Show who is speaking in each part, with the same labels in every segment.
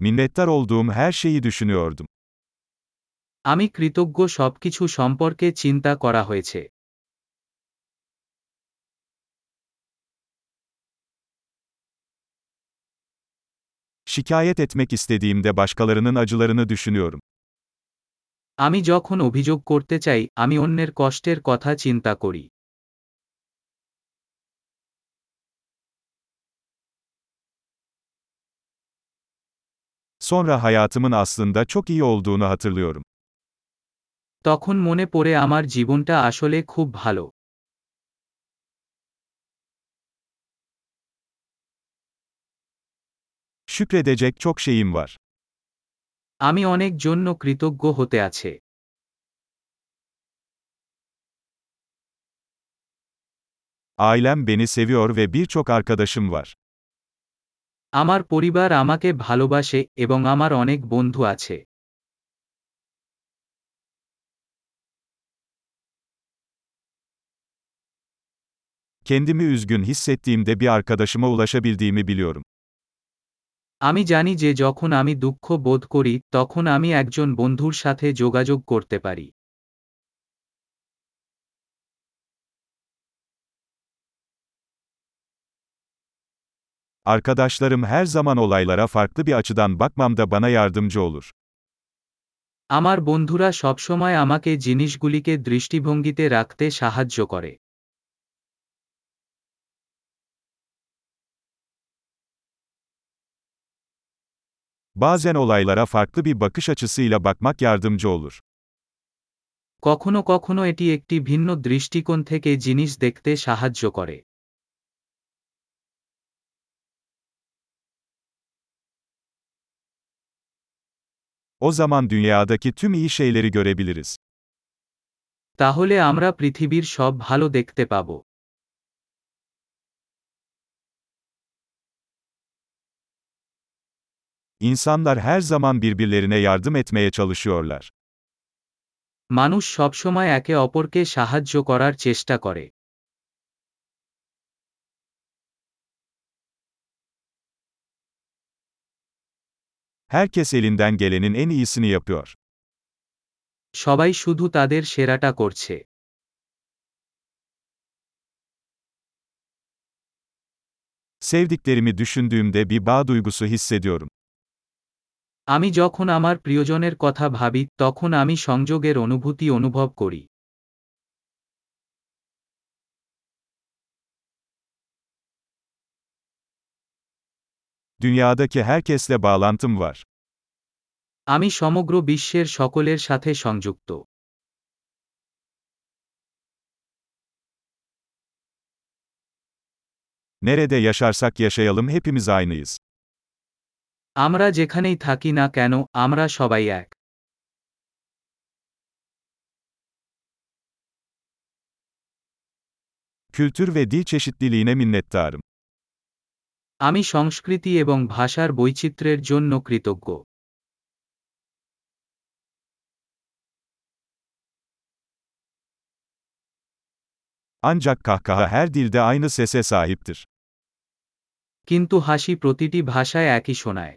Speaker 1: Minnettar olduğum her şeyi düşünüyordum.
Speaker 2: আমি কৃতজ্ঞ সবকিছু সম্পর্কে চিন্তা করা হয়েছে
Speaker 1: Şikayet etmek istediğimde başkalarının acılarını düşünüyorum.
Speaker 2: আমি যখন অভিযোগ করতে চাই আমি অন্যের কষ্টের কথা চিন্তা করি
Speaker 1: Sonra hayatımın aslında çok iyi olduğunu hatırlıyorum.
Speaker 2: তখন মনে পড়ে আমার জীবনটা আসলে খুব ভালো
Speaker 1: Şükredecek çok şeyim var.
Speaker 2: আমি অনেক জন্য কৃতজ্ঞ হতে আছে
Speaker 1: Ailem beni seviyor ve birçok arkadaşım var.
Speaker 2: আমার পরিবার আমাকে ভালোবাসে এবং আমার অনেক বন্ধু আছে
Speaker 1: Kendimi üzgün hissettiğimde bir arkadaşıma ulaşabildiğimi biliyorum.
Speaker 2: আমি জানি যে যখন আমি দুঃখ বোধ করি তখন আমি একজন বন্ধুর সাথে যোগাযোগ করতে পারি
Speaker 1: Arkadaşlarım her zaman olaylara farklı bir açıdan bakmamda bana yardımcı olur.
Speaker 2: আমার বন্ধুরা সবসময় আমাকে জিনিসগুলিকে দৃষ্টিভঙ্গিতে রাখতে সাহায্য করে
Speaker 1: Bazen olaylara farklı bir bakış açısıyla bakmak yardımcı olur.
Speaker 2: কখনো কখনো এটি একটি ভিন্ন দৃষ্টিকোণ থেকে জিনিস দেখতে সাহায্য করে
Speaker 1: O zaman dünyadaki tüm iyi şeyleri görebiliriz.
Speaker 2: তাহলে আমরা পৃথিবীর সব ভালো দেখতে পাব
Speaker 1: İnsanlar her zaman birbirlerine yardım etmeye çalışıyorlar.
Speaker 2: মানুষ সবসময় একে অপরকে সাহায্য করার চেষ্টা করে
Speaker 1: Herkes elinden gelenin en iyisini yapıyor.
Speaker 2: সবাই শুধু তাদের সেরাটা করছে
Speaker 1: Sevdiklerimi düşündüğümde bir bağ duygusu hissediyorum.
Speaker 2: আমি যখন আমার প্রিয়জনের কথা ভাবি তখন আমি সংযোগের অনুভূতি অনুভব করি
Speaker 1: Dünyadaki herkesle bağlantım var.
Speaker 2: আমি সমগ্র বিশ্বের সকলের সাথে সংযুক্ত
Speaker 1: Nerede yaşarsak yaşayalım hepimiz aynıyız.
Speaker 2: আমরা যেখানেই থাকি না কেন আমরা সবাই এক
Speaker 1: Kültür ve dil çeşitliliğine minnettarım.
Speaker 2: আমি সংস্কৃতি এবং ভাষার বৈচিত্র্যের জন্য কৃতজ্ঞ
Speaker 1: Ancak kahkaha her dilde aynı sese sahiptir.
Speaker 2: কিন্তু হাসি প্রতিটি ভাষায় একই শোনায়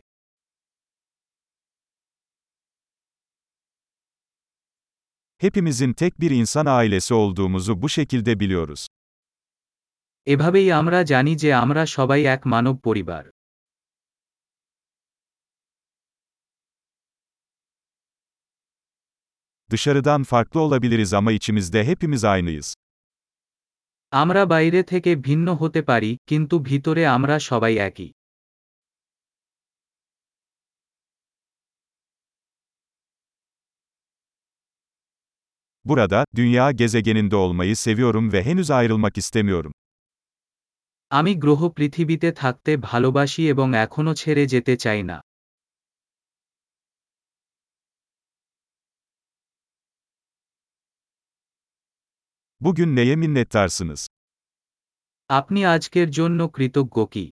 Speaker 1: Hepimizin tek bir insan ailesi olduğumuzu bu şekilde biliyoruz.
Speaker 2: এভাবেই আমরা জানি যে আমরা সবাই এক মানব পরিবার
Speaker 1: Dışarıdan farklı olabiliriz ama içimizde hepimiz aynıyız.
Speaker 2: আমরা বাইরে থেকে ভিন্ন হতে পারি কিন্তু ভিতরে আমরা সবাই একই
Speaker 1: Burada, dünya gezegeninde olmayı seviyorum ve henüz ayrılmak istemiyorum.
Speaker 2: আমি গ্রহ পৃথিবীতে থাকতে ভালোবাসি এবং এখনও ছেড়ে যেতে চাই না
Speaker 1: Bugün neye minnettarsınız?
Speaker 2: আপনি আজকের জন্য কৃতজ্ঞ কি